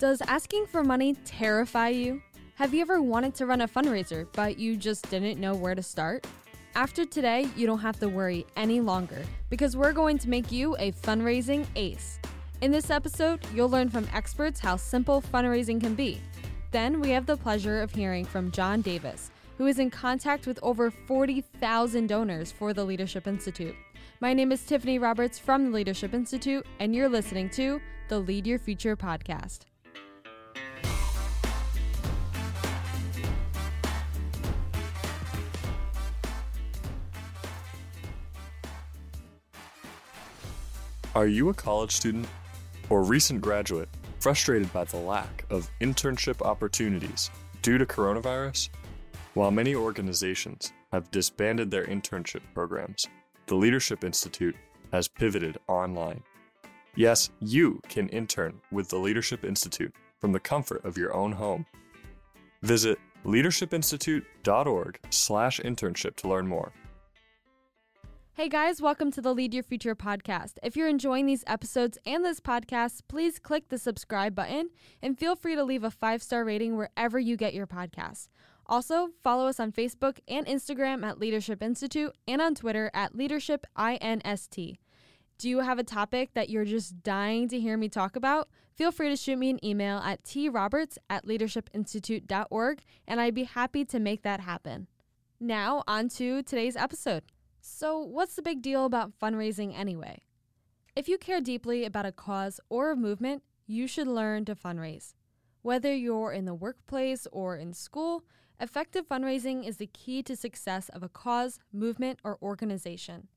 Does asking for money terrify you? Have you ever wanted to run a fundraiser, but you just didn't know where to start? After today, you don't have to worry any longer because we're going to make you a fundraising ace. In this episode, you'll learn from experts how simple fundraising can be. Then we have the pleasure of hearing from John Davis, who is in contact with over 40,000 donors for the Leadership Institute. My name is Tiffany Roberts from the Leadership Institute, and you're listening to the Lead Your Future podcast. Are you a college student or recent graduate frustrated by the lack of internship opportunities due to coronavirus? While many organizations have disbanded their internship programs, the Leadership Institute has pivoted online. Yes, you can intern with the Leadership Institute from the comfort of your own home. Visit leadershipinstitute.org/internship to learn more. Hey guys, welcome to the Lead Your Future podcast. If you're enjoying these episodes and this podcast, please click the subscribe button and feel free to leave a five star rating wherever you get your podcasts. Also, follow us on Facebook and Instagram at Leadership Institute and on Twitter at Leadership INST. Do you have a topic that you're just dying to hear me talk about? Feel free to shoot me an email at troberts at leadershipinstitute.org and I'd be happy to make that happen. Now, on to today's episode. So, what's the big deal about fundraising anyway? If you care deeply about a cause or a movement, you should learn to fundraise. Whether you're in the workplace or in school, effective fundraising is the key to success of a cause, movement, or organization.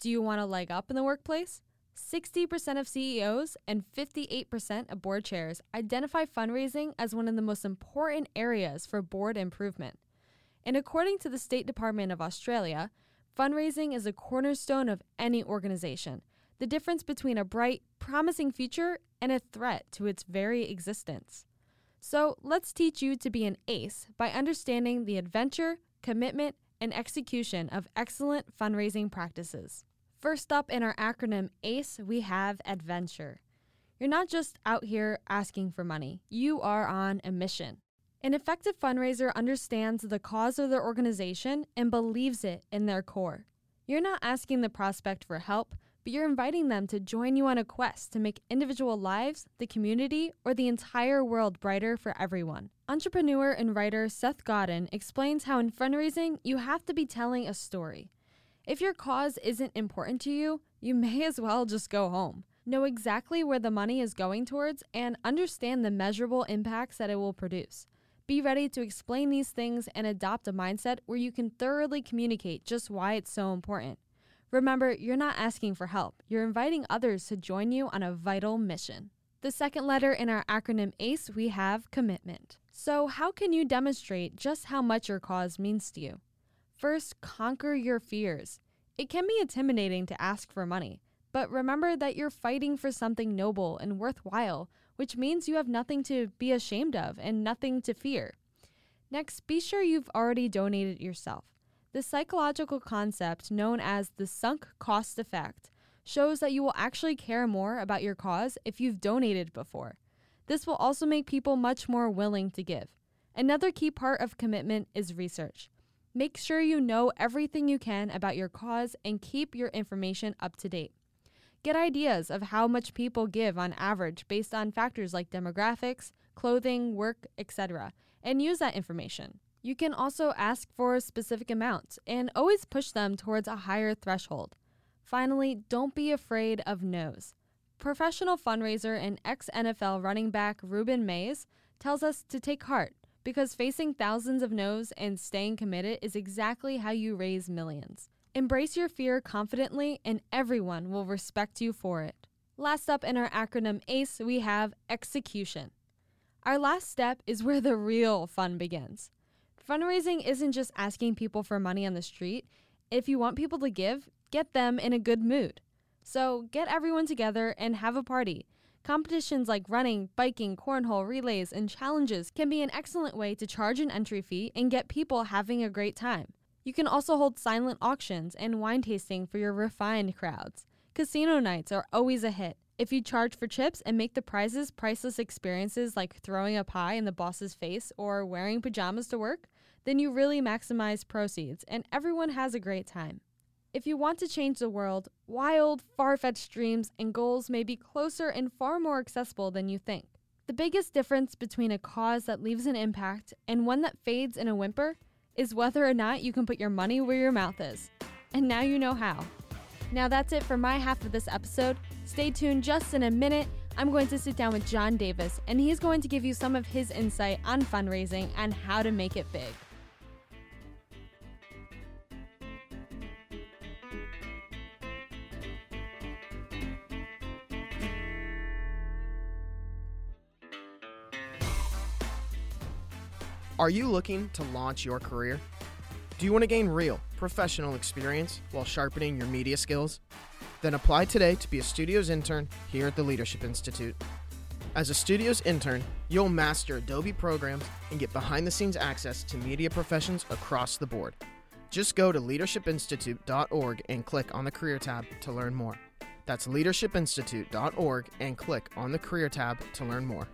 Do you want a leg up in the workplace? 60% of CEOs and 58% of board chairs identify fundraising as one of the most important areas for board improvement. And according to the State Department of Australia, Fundraising is a cornerstone of any organization, the difference between a bright, promising future and a threat to its very existence. So let's teach you to be an ace by understanding the adventure, commitment, and execution of excellent fundraising practices. First up in our acronym ACE, we have adventure. You're not just out here asking for money, you are on a mission. An effective fundraiser understands the cause of their organization and believes it in their core. You're not asking the prospect for help, but you're inviting them to join you on a quest to make individual lives, the community, or the entire world brighter for everyone. Entrepreneur and writer Seth Godin explains how in fundraising, you have to be telling a story. If your cause isn't important to you, you may as well just go home. Know exactly where the money is going towards and understand the measurable impacts that it will produce. Be ready to explain these things and adopt a mindset where you can thoroughly communicate just why it's so important. Remember, you're not asking for help, you're inviting others to join you on a vital mission. The second letter in our acronym ACE, we have commitment. So, how can you demonstrate just how much your cause means to you? First, conquer your fears. It can be intimidating to ask for money, but remember that you're fighting for something noble and worthwhile which means you have nothing to be ashamed of and nothing to fear. Next, be sure you've already donated yourself. The psychological concept known as the sunk cost effect shows that you will actually care more about your cause if you've donated before. This will also make people much more willing to give. Another key part of commitment is research. Make sure you know everything you can about your cause and keep your information up to date. Get ideas of how much people give on average based on factors like demographics, clothing, work, etc., and use that information. You can also ask for a specific amounts and always push them towards a higher threshold. Finally, don't be afraid of no's. Professional fundraiser and ex NFL running back Rueben Mayes tells us to take heart because facing thousands of no's and staying committed is exactly how you raise millions. Embrace your fear confidently, and everyone will respect you for it. Last up in our acronym ACE, we have execution. Our last step is where the real fun begins. Fundraising isn't just asking people for money on the street. If you want people to give, get them in a good mood. So get everyone together and have a party. Competitions like running, biking, cornhole, relays, and challenges can be an excellent way to charge an entry fee and get people having a great time. You can also hold silent auctions and wine tasting for your refined crowds. Casino nights are always a hit, If you charge for chips and make the prizes priceless experiences like throwing a pie in the boss's face or wearing pajamas to work, then you really maximize proceeds and everyone has a great time. If you want to change the world, wild, far fetched dreams and goals may be closer and far more accessible than you think. The biggest difference between a cause that leaves an impact and one that fades in a whimper is whether or not you can put your money where your mouth is. And now you know how. Now that's it for my half of this episode. Stay tuned just in a minute. I'm going to sit down with John Davis, and he's going to give you some of his insight on fundraising and how to make it big. Are you looking to launch your career? Do you want to gain real, professional experience while sharpening your media skills? Then apply today to be a Studios intern here at the Leadership Institute. As a Studios intern, you'll master Adobe programs and get behind the scenes access to media professions across the board. Just go to leadershipinstitute.org and click on the Career tab to learn more. That's leadershipinstitute.org and click on the Career tab to learn more.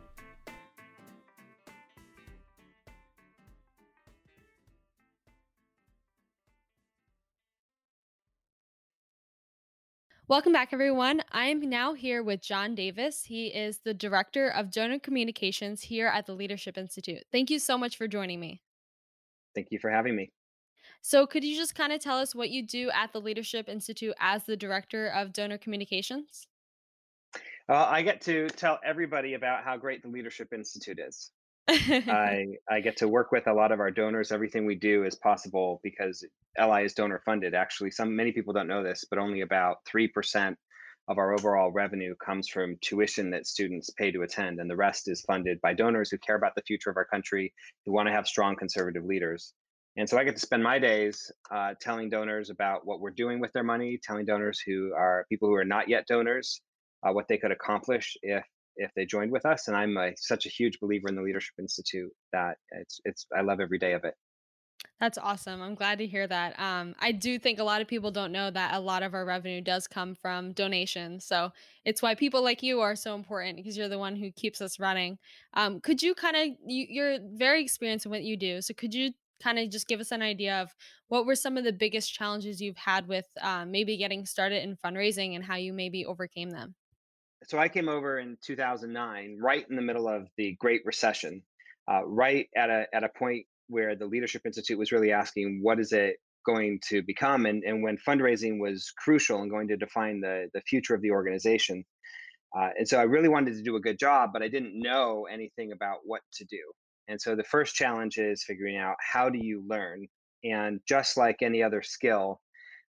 Welcome back, everyone. I'm now here with John Davis. He is the Director of Donor Communications here at the Leadership Institute. Thank you so much for joining me. Thank you for having me. So, could you just kind of tell us what you do at the Leadership Institute as the Director of Donor Communications? Uh, I get to tell everybody about how great the Leadership Institute is. I I get to work with a lot of our donors. Everything we do is possible because LI is donor funded. Actually, some many people don't know this, but only about three percent of our overall revenue comes from tuition that students pay to attend, and the rest is funded by donors who care about the future of our country, who want to have strong conservative leaders. And so I get to spend my days uh, telling donors about what we're doing with their money, telling donors who are people who are not yet donors uh, what they could accomplish if if they joined with us. And I'm a, such a huge believer in the Leadership Institute that it's it's I love every day of it. That's awesome. I'm glad to hear that. Um, I do think a lot of people don't know that a lot of our revenue does come from donations. So it's why people like you are so important because you're the one who keeps us running. Um, could you kind of, you, you're very experienced in what you do. So could you kind of just give us an idea of what were some of the biggest challenges you've had with um, maybe getting started in fundraising and how you maybe overcame them? So I came over in 2009, right in the middle of the Great Recession, uh, right at a at a point where the Leadership Institute was really asking, what is it going to become, and and when fundraising was crucial and going to define the the future of the organization. Uh, and so I really wanted to do a good job, but I didn't know anything about what to do. And so the first challenge is figuring out how do you learn. And just like any other skill,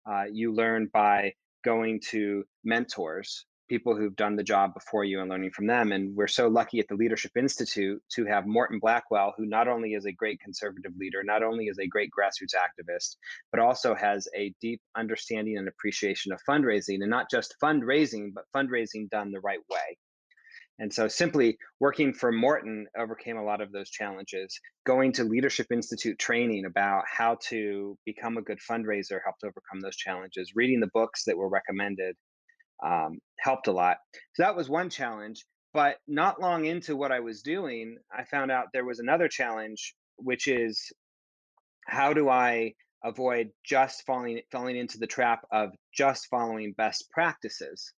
uh, you learn by going to mentors people who've done the job before you and learning from them. And we're so lucky at the Leadership Institute to have Morton Blackwell, who not only is a great conservative leader, not only is a great grassroots activist, but also has a deep understanding and appreciation of fundraising, and not just fundraising, but fundraising done the right way. And so simply working for Morton overcame a lot of those challenges. Going to Leadership Institute training about how to become a good fundraiser helped overcome those challenges. Reading the books that were recommended um, helped a lot. So that was one challenge. But not long into what I was doing, I found out there was another challenge, which is how do I avoid just falling falling into the trap of just following best practices,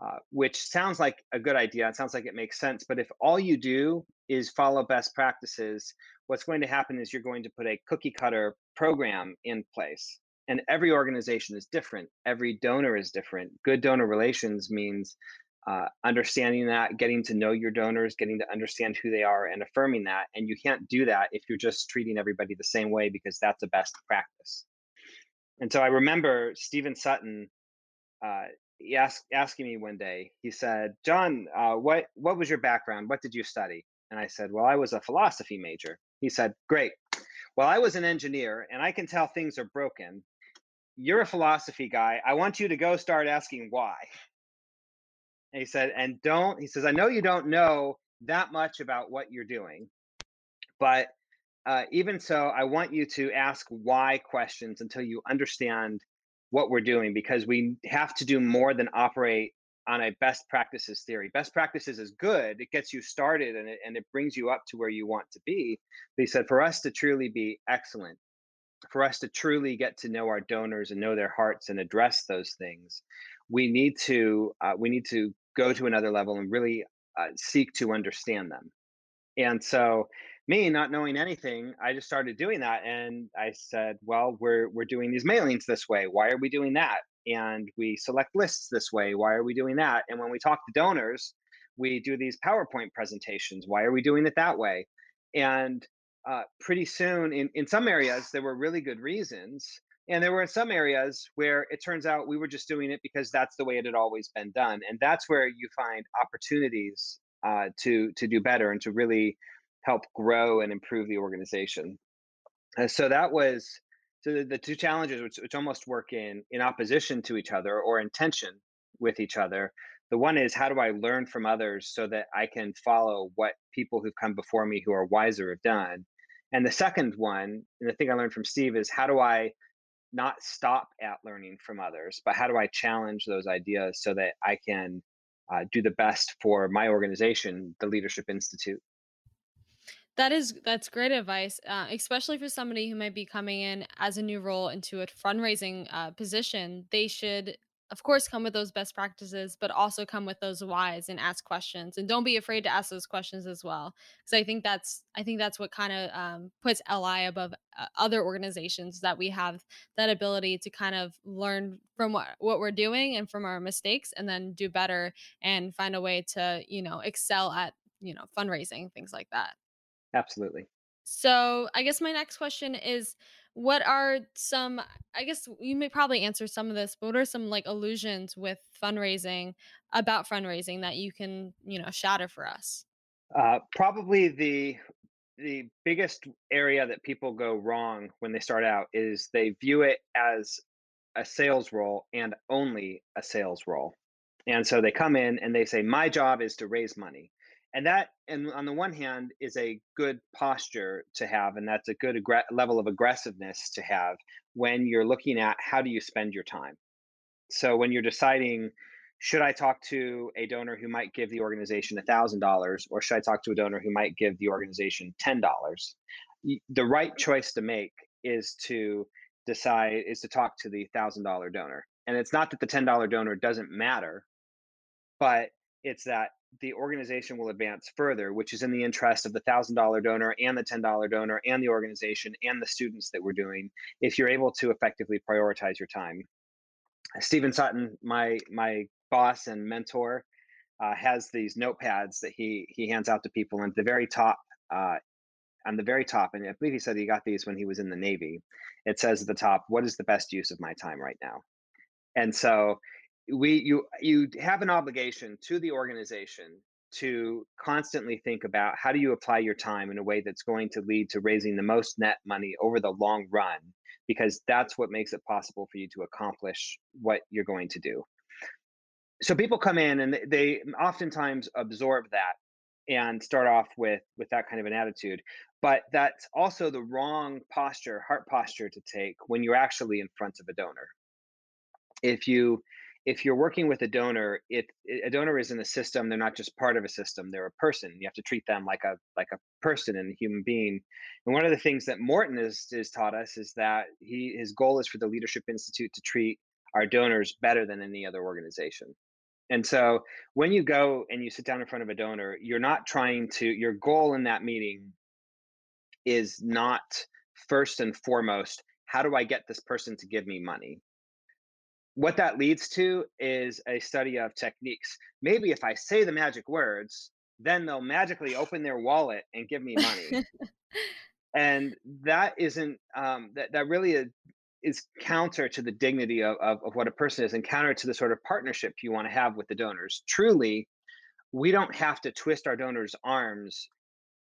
uh, which sounds like a good idea. It sounds like it makes sense. But if all you do is follow best practices, what's going to happen is you're going to put a cookie cutter program in place and every organization is different every donor is different. Good donor relations means uh, understanding that getting to know your donors getting to understand who they are and affirming that and you can't do that if you're just treating everybody the same way because that's a best practice. And so i remember stephen sutton uh, he asked, asking me one day he said john uh, what, what was your background? What did you study? And i said well i was a philosophy major. He said great. Well, I was an engineer and I can tell things are broken you're a philosophy guy. I want you to go start asking why. And he said, and don't, he says, I know you don't know that much about what you're doing, but uh, even so, I want you to ask why questions until you understand what we're doing because we have to do more than operate on a best practices theory. Best practices is good; it gets you started and it and it brings you up to where you want to be. He said for us to truly be excellent, for us to truly get to know our donors and know their hearts and address those things, we need to uh, we need to go to another level and really uh, seek to understand them. And so, me not knowing anything, I just started doing that, and I said, "Well, we're we're doing these mailings this way. Why are we doing that? And we select lists this way. Why are we doing that? And when we talk to donors, we do these PowerPoint presentations. Why are we doing it that way? And uh, pretty soon, in in some areas, there were really good reasons, and there were some areas where it turns out we were just doing it because that's the way it had always been done, and that's where you find opportunities uh, to to do better and to really help grow and improve the organization. Uh, so that was so the, the two challenges, which, which almost work in in opposition to each other or in tension with each other. The one is how do I learn from others so that I can follow what people who've come before me who are wiser have done. And the second one, and the thing I learned from Steve is how do I not stop at learning from others, but how do I challenge those ideas so that I can uh, do the best for my organization, the Leadership Institute. That is that's great advice, uh, especially for somebody who might be coming in as a new role into a fundraising uh, position. They should, of course, come with those best practices, but also come with those whys and ask questions. And don't be afraid to ask those questions as well, because I think that's I think that's what kind of um, puts LI above uh, other organizations that we have that ability to kind of learn from what what we're doing and from our mistakes, and then do better and find a way to you know excel at you know fundraising things like that. Absolutely. So, I guess my next question is what are some I guess you may probably answer some of this, but what are some like illusions with fundraising about fundraising that you can, you know, shatter for us? Uh, probably the the biggest area that people go wrong when they start out is they view it as a sales role and only a sales role. And so they come in and they say, My job is to raise money and that and on the one hand is a good posture to have and that's a good level of aggressiveness to have when you're looking at how do you spend your time. So when you're deciding should i talk to a donor who might give the organization $1000 or should i talk to a donor who might give the organization $10 the right choice to make is to decide is to talk to the $1000 donor. And it's not that the $10 donor doesn't matter but it's that the organization will advance further, which is in the interest of the thousand dollar donor and the ten dollar donor and the organization and the students that we're doing. If you're able to effectively prioritize your time, Stephen Sutton, my my boss and mentor, uh, has these notepads that he he hands out to people, and at the very top. Uh, on the very top, and I believe he said he got these when he was in the Navy. It says at the top, "What is the best use of my time right now?" And so we you you have an obligation to the organization to constantly think about how do you apply your time in a way that's going to lead to raising the most net money over the long run because that's what makes it possible for you to accomplish what you're going to do. So people come in and they oftentimes absorb that and start off with with that kind of an attitude but that's also the wrong posture heart posture to take when you're actually in front of a donor. If you if you're working with a donor, if a donor is in a system, they're not just part of a system; they're a person. You have to treat them like a like a person and a human being. And one of the things that Morton has, has taught us is that he his goal is for the Leadership Institute to treat our donors better than any other organization. And so when you go and you sit down in front of a donor, you're not trying to your goal in that meeting is not first and foremost how do I get this person to give me money? What that leads to is a study of techniques. Maybe if I say the magic words, then they'll magically open their wallet and give me money. and that isn't um, that that really is, counter to the dignity of, of, of what a person is and counter to the sort of partnership you want to have with the donors. Truly, we don't have to twist our donors' arms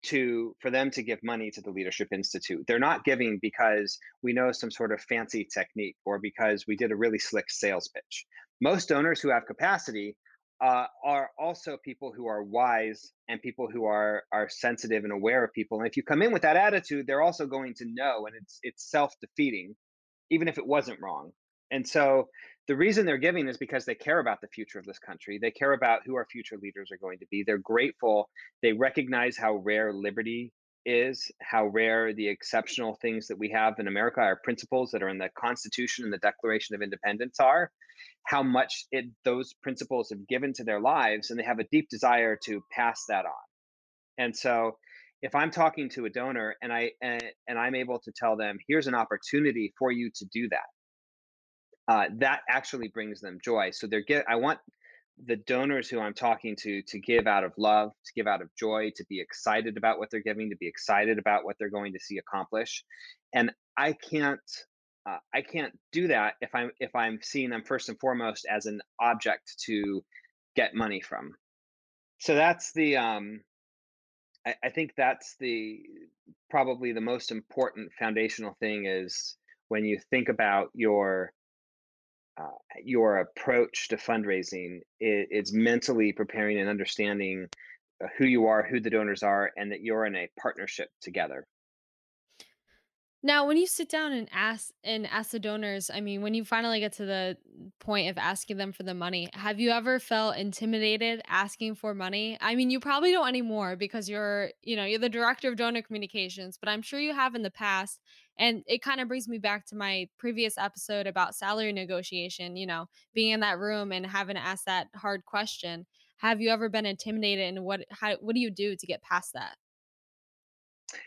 to for them to give money to the leadership institute. They're not giving because we know some sort of fancy technique or because we did a really slick sales pitch. Most donors who have capacity uh, are also people who are wise and people who are are sensitive and aware of people. And if you come in with that attitude they're also going to know and it's it's self-defeating even if it wasn't wrong and so the reason they're giving is because they care about the future of this country. They care about who our future leaders are going to be. They're grateful. They recognize how rare liberty is, how rare the exceptional things that we have in America, our principles that are in the Constitution and the Declaration of Independence are, how much it, those principles have given to their lives, and they have a deep desire to pass that on. And so, if I'm talking to a donor and I and, and I'm able to tell them, here's an opportunity for you to do that, uh, that actually brings them joy. So they're get. I want the donors who I'm talking to to give out of love, to give out of joy, to be excited about what they're giving, to be excited about what they're going to see accomplish. And I can't uh, I can't do that if I'm if I'm seeing them first and foremost as an object to get money from. So that's the um, I, I think that's the probably the most important foundational thing is when you think about your uh, your approach to fundraising is, is mentally preparing and understanding uh, who you are, who the donors are, and that you're in a partnership together. Now, when you sit down and ask and ask the donors, I mean, when you finally get to the point of asking them for the money, have you ever felt intimidated asking for money? I mean, you probably don't anymore because you're, you know, you're the director of donor communications, but I'm sure you have in the past. And it kind of brings me back to my previous episode about salary negotiation, you know, being in that room and having to ask that hard question. Have you ever been intimidated and what how what do you do to get past that?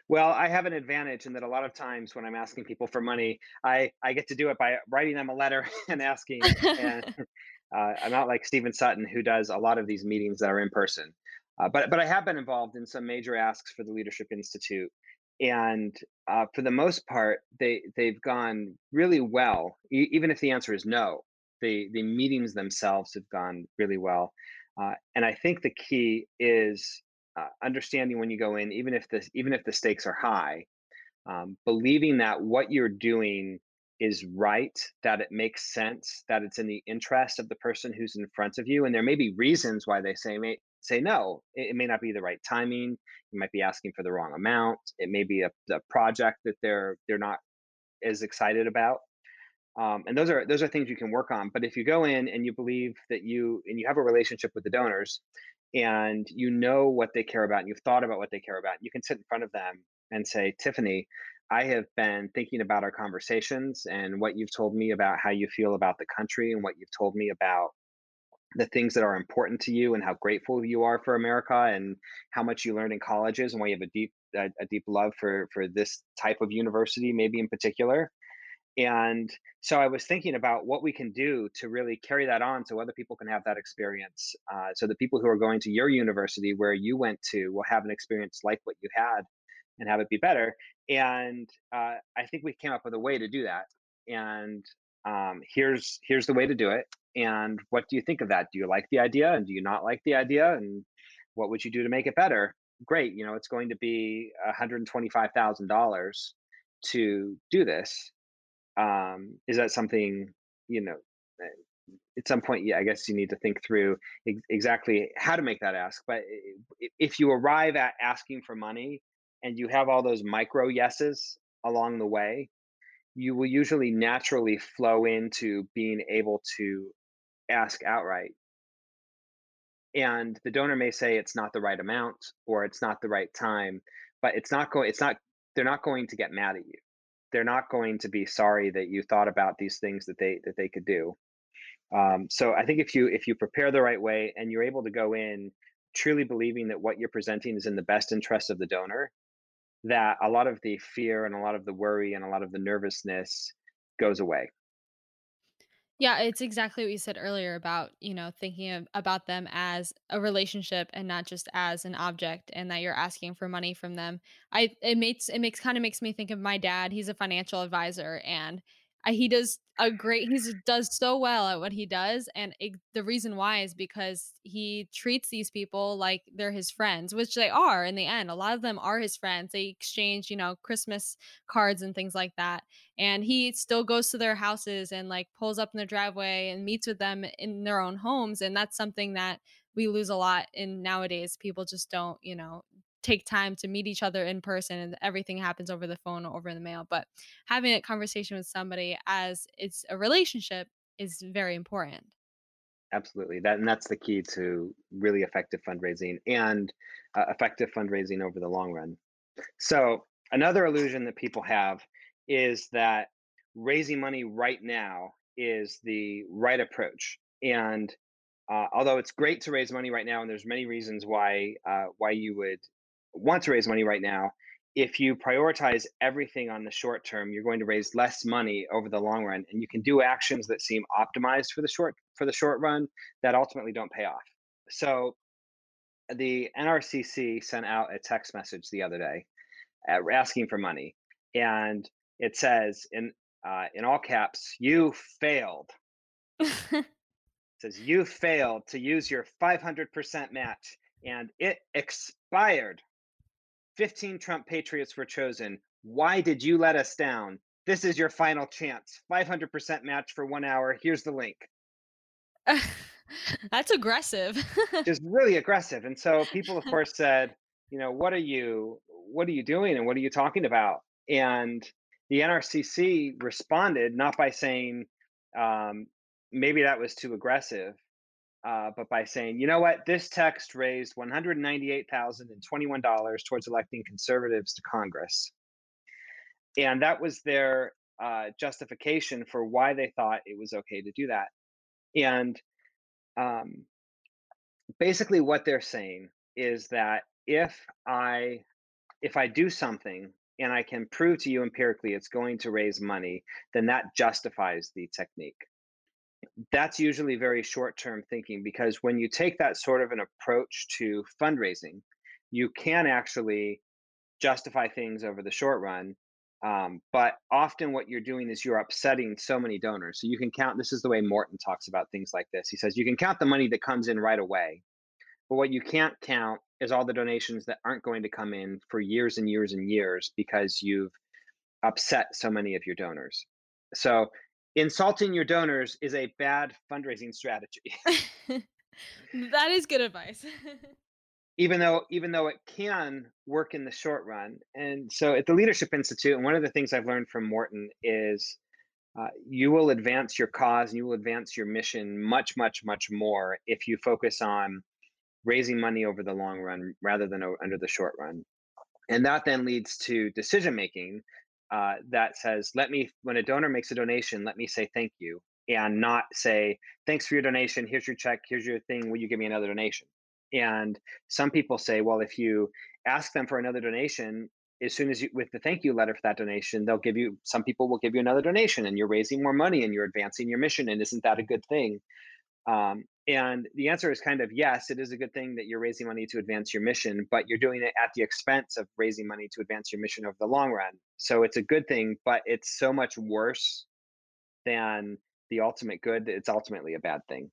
Well, I have an advantage in that a lot of times when I'm asking people for money, I I get to do it by writing them a letter and asking. And uh, I'm not like Stephen Sutton, who does a lot of these meetings that are in person. Uh, but but I have been involved in some major asks for the Leadership Institute, and uh, for the most part, they they've gone really well. E- even if the answer is no, the the meetings themselves have gone really well. Uh, and I think the key is uh, understanding when you go in, even if the even if the stakes are high, um, believing that what you're doing is right, that it makes sense, that it's in the interest of the person who's in front of you, and there may be reasons why they say may say no. It, it may not be the right timing. You might be asking for the wrong amount. It may be a, a project that they're they're not as excited about. Um, and those are those are things you can work on. But if you go in and you believe that you and you have a relationship with the donors, and you know what they care about and you've thought about what they care about you can sit in front of them and say tiffany i have been thinking about our conversations and what you've told me about how you feel about the country and what you've told me about the things that are important to you and how grateful you are for america and how much you learned in colleges and why you have a deep a, a deep love for for this type of university maybe in particular and so I was thinking about what we can do to really carry that on so other people can have that experience. Uh, so the people who are going to your university where you went to will have an experience like what you had and have it be better. And uh, I think we came up with a way to do that. And um, here's here's the way to do it. And what do you think of that? Do you like the idea and do you not like the idea? And what would you do to make it better? Great, you know, it's going to be $125,000 to do this um, is that something you know eh, at some point yeah i guess you need to think through ex- exactly how to make that ask but if you arrive at asking for money and you have all those micro yeses along the way you will usually naturally flow into being able to ask outright. And the donor may say it's not the right amount or it's not the right time but it's not going it's not they're not going to get mad at you they're not going to be sorry that you thought about these things that they that they could do. Um, so I think if you if you prepare the right way and you're able to go in truly believing that what you're presenting is in the best interest of the donor, that a lot of the fear and a lot of the worry and a lot of the nervousness goes away. Yeah, it's exactly what you said earlier about, you know, thinking of, about them as a relationship and not just as an object and that you're asking for money from them. I it makes it makes kind of makes me think of my dad. He's a financial advisor and I, he does a great he does so well at what he does and it, the reason why is because he treats these people like they're his friends which they are in the end a lot of them are his friends they exchange you know christmas cards and things like that and he still goes to their houses and like pulls up in their driveway and meets with them in their own homes and that's something that we lose a lot in nowadays people just don't you know take time to meet each other in person and everything happens over the phone or over the mail but having a conversation with somebody as it's a relationship is very important. Absolutely. That and that's the key to really effective fundraising and uh, effective fundraising over the long run. So, another illusion that people have is that raising money right now is the right approach. And uh, although it's great to raise money right now, and there's many reasons why uh, why you would want to raise money right now, if you prioritize everything on the short term, you're going to raise less money over the long run, and you can do actions that seem optimized for the short for the short run that ultimately don't pay off. So, the NRCC sent out a text message the other day asking for money, and it says in uh, in all caps, "You failed." says you failed to use your 500% match and it expired 15 Trump patriots were chosen. Why did you let us down? This is your final chance. 500% match for one hour. Here's the link. That's aggressive. Just really aggressive. And so people, of course, said, you know, what are you, what are you doing, and what are you talking about? And the NRCC responded not by saying um, maybe that was too aggressive, uh, but by saying, you know what, this text raised $198,021 towards electing conservatives to Congress. And that was their uh, justification for why they thought it was okay to do that. And um, basically, what they're saying is that if I if I do something and I can prove to you empirically it's going to raise money, then that justifies the technique that's usually very short term thinking because when you take that sort of an approach to fundraising, you can actually justify things over the short run. Um, but often what you're doing is you're upsetting so many donors. So you can count, this is the way Morton talks about things like this. He says you can count the money that comes in right away. But what you can't count is all the donations that aren't going to come in for years and years and years because you've upset so many of your donors. So insulting your donors is a bad fundraising strategy. that is good advice. even though even though it can work in the short run. And so at the Leadership Institute, and one of the things I've learned from Morton is uh, you will advance your cause and you will advance your mission much, much, much more if you focus on raising money over the long run rather than under the short run. And that then leads to decision making uh, that says, let me, when a donor makes a donation, let me say thank you and not say, thanks for your donation. Here's your check. Here's your thing. Will you give me another donation? And some people say, well, if you ask them for another donation, as soon as you, with the thank you letter for that donation, they'll give you, some people will give you another donation and you're raising more money and you're advancing your mission. And isn't that a good thing? Um, and the answer is kind of yes, it is a good thing that you're raising money to advance your mission, but you're doing it at the expense of raising money to advance your mission over the long run. So it's a good thing, but it's so much worse than the ultimate good that it's ultimately a bad thing.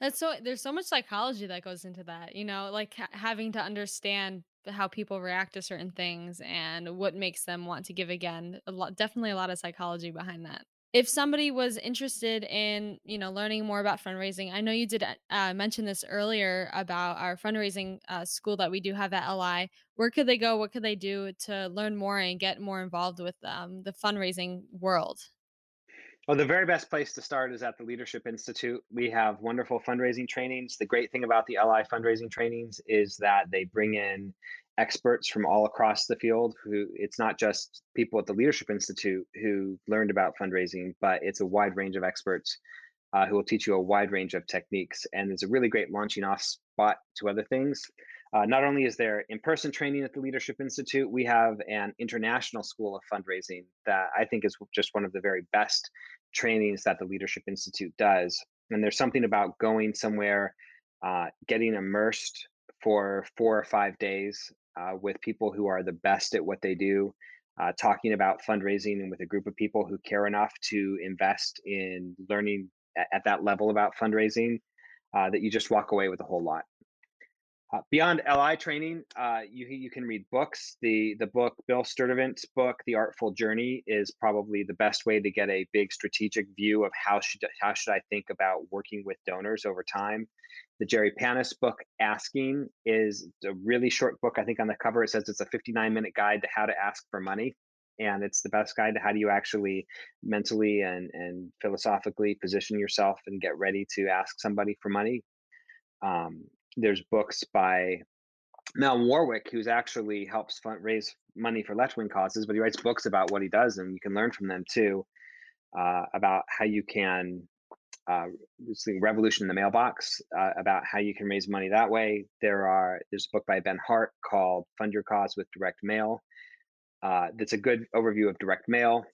That's so there's so much psychology that goes into that, you know, like ha- having to understand how people react to certain things and what makes them want to give again. A lot definitely a lot of psychology behind that if somebody was interested in you know learning more about fundraising i know you did uh, mention this earlier about our fundraising uh, school that we do have at li where could they go? What could they do to learn more and get more involved with um, the fundraising world well, the very best place to start is at the Leadership Institute. We have wonderful fundraising trainings. The great thing about the LI fundraising trainings is that they bring in experts from all across the field who it's not just people at the leadership institute who learned about fundraising but it's a wide range of experts uh, who will teach you a wide range of techniques and it's a really great launching off spot to other things uh, not only is there in-person training at the leadership institute we have an international school of fundraising that i think is just one of the very best trainings that the leadership institute does and there's something about going somewhere uh, getting immersed for four or five days uh, with people who are the best at what they do, uh, talking about fundraising and with a group of people who care enough to invest in learning at, at that level about fundraising uh, that you just walk away with a whole lot. Uh, beyond LI training, uh, you you can read books. The the book Bill Sturtevant's book, The Artful Journey, is probably the best way to get a big strategic view of how should how should I think about working with donors over time. The Jerry Panas book, Asking, is a really short book. I think on the cover it says it's a 59 minute guide to how to ask for money. and it's the best guide to how do you actually mentally and and philosophically position yourself and get ready to ask somebody for money. Um, there's books by Mal Warwick, who's actually helps fund, raise money for left wing causes, but he writes books about what he does, and you can learn from them too uh, about how you can uh, revolution in the mailbox uh, about how you can raise money that way. There are there's a book by Ben Hart called Fund Your Cause with Direct Mail. Uh, that's a good overview of direct mail.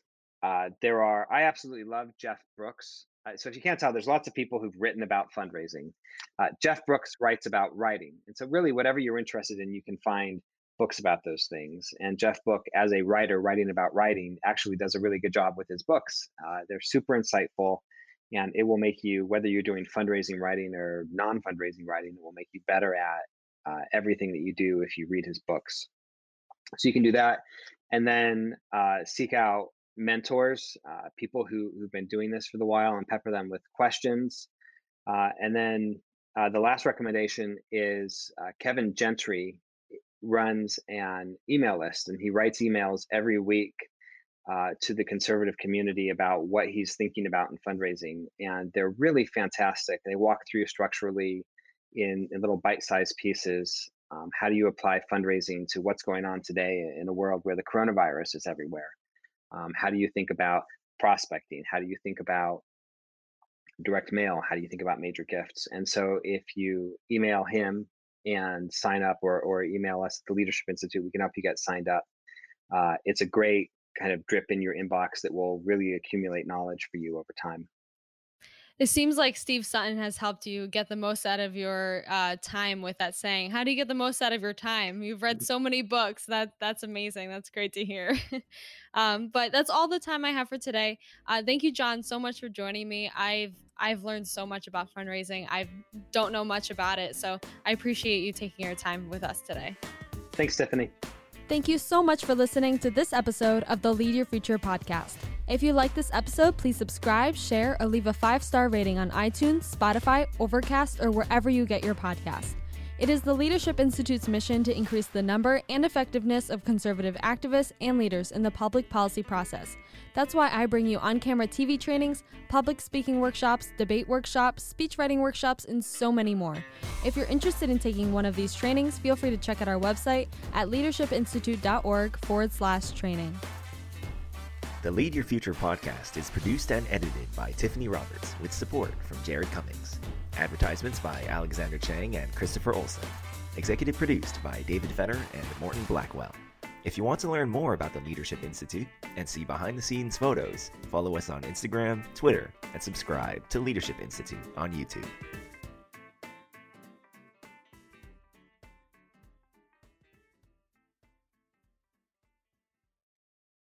Uh, there are I absolutely love Jeff Brooks. Uh, so if you can't tell, there's lots of people who've written about fundraising. Uh, Jeff Brooks writes about writing, and so really whatever you're interested in, you can find books about those things. And Jeff Book, as a writer writing about writing, actually does a really good job with his books. they're super insightful and it will make you whether you're doing fundraising writing or non-fundraising writing it will make you better at uh, everything that you do if you read his books so you can do that and then uh, seek out mentors uh, people who, who've been doing this for the while and pepper them with questions uh, and then uh, the last recommendation is uh, kevin gentry runs an email list and he writes emails every week uh, to the conservative community about what he's thinking about in fundraising. And they're really fantastic. They walk through structurally in, in little bite sized pieces. Um, how do you apply fundraising to what's going on today in a world where the coronavirus is everywhere? Um, how do you think about prospecting? How do you think about direct mail? How do you think about major gifts? And so if you email him and sign up or, or email us at the Leadership Institute, we can help you get signed up. Uh, it's a great kind of drip in your inbox that will really accumulate knowledge for you over time. It seems like Steve Sutton has helped you get the most out of your uh, time with that saying. How do you get the most out of your time? You've read mm-hmm. so many books. That that's amazing. That's great to hear. um, but that's all the time I have for today. Uh, thank you, John, so much for joining me. I've I've learned so much about fundraising. I don't know much about it, so I appreciate you taking your time with us today. Thanks, Stephanie. Thank you so much for listening to this episode of the Lead Your Future podcast. If you like this episode, please subscribe, share, or leave a five star rating on iTunes, Spotify, Overcast, or wherever you get your podcast. It is the Leadership Institute's mission to increase the number and effectiveness of conservative activists and leaders in the public policy process. That's why I bring you on camera TV trainings, public speaking workshops, debate workshops, speech writing workshops, and so many more. If you're interested in taking one of these trainings, feel free to check out our website at leadershipinstitute.org forward slash training. The Lead Your Future podcast is produced and edited by Tiffany Roberts with support from Jared Cummings. Advertisements by Alexander Chang and Christopher Olson. Executive produced by David Fenner and Morton Blackwell. If you want to learn more about the Leadership Institute and see behind the scenes photos, follow us on Instagram, Twitter, and subscribe to Leadership Institute on YouTube.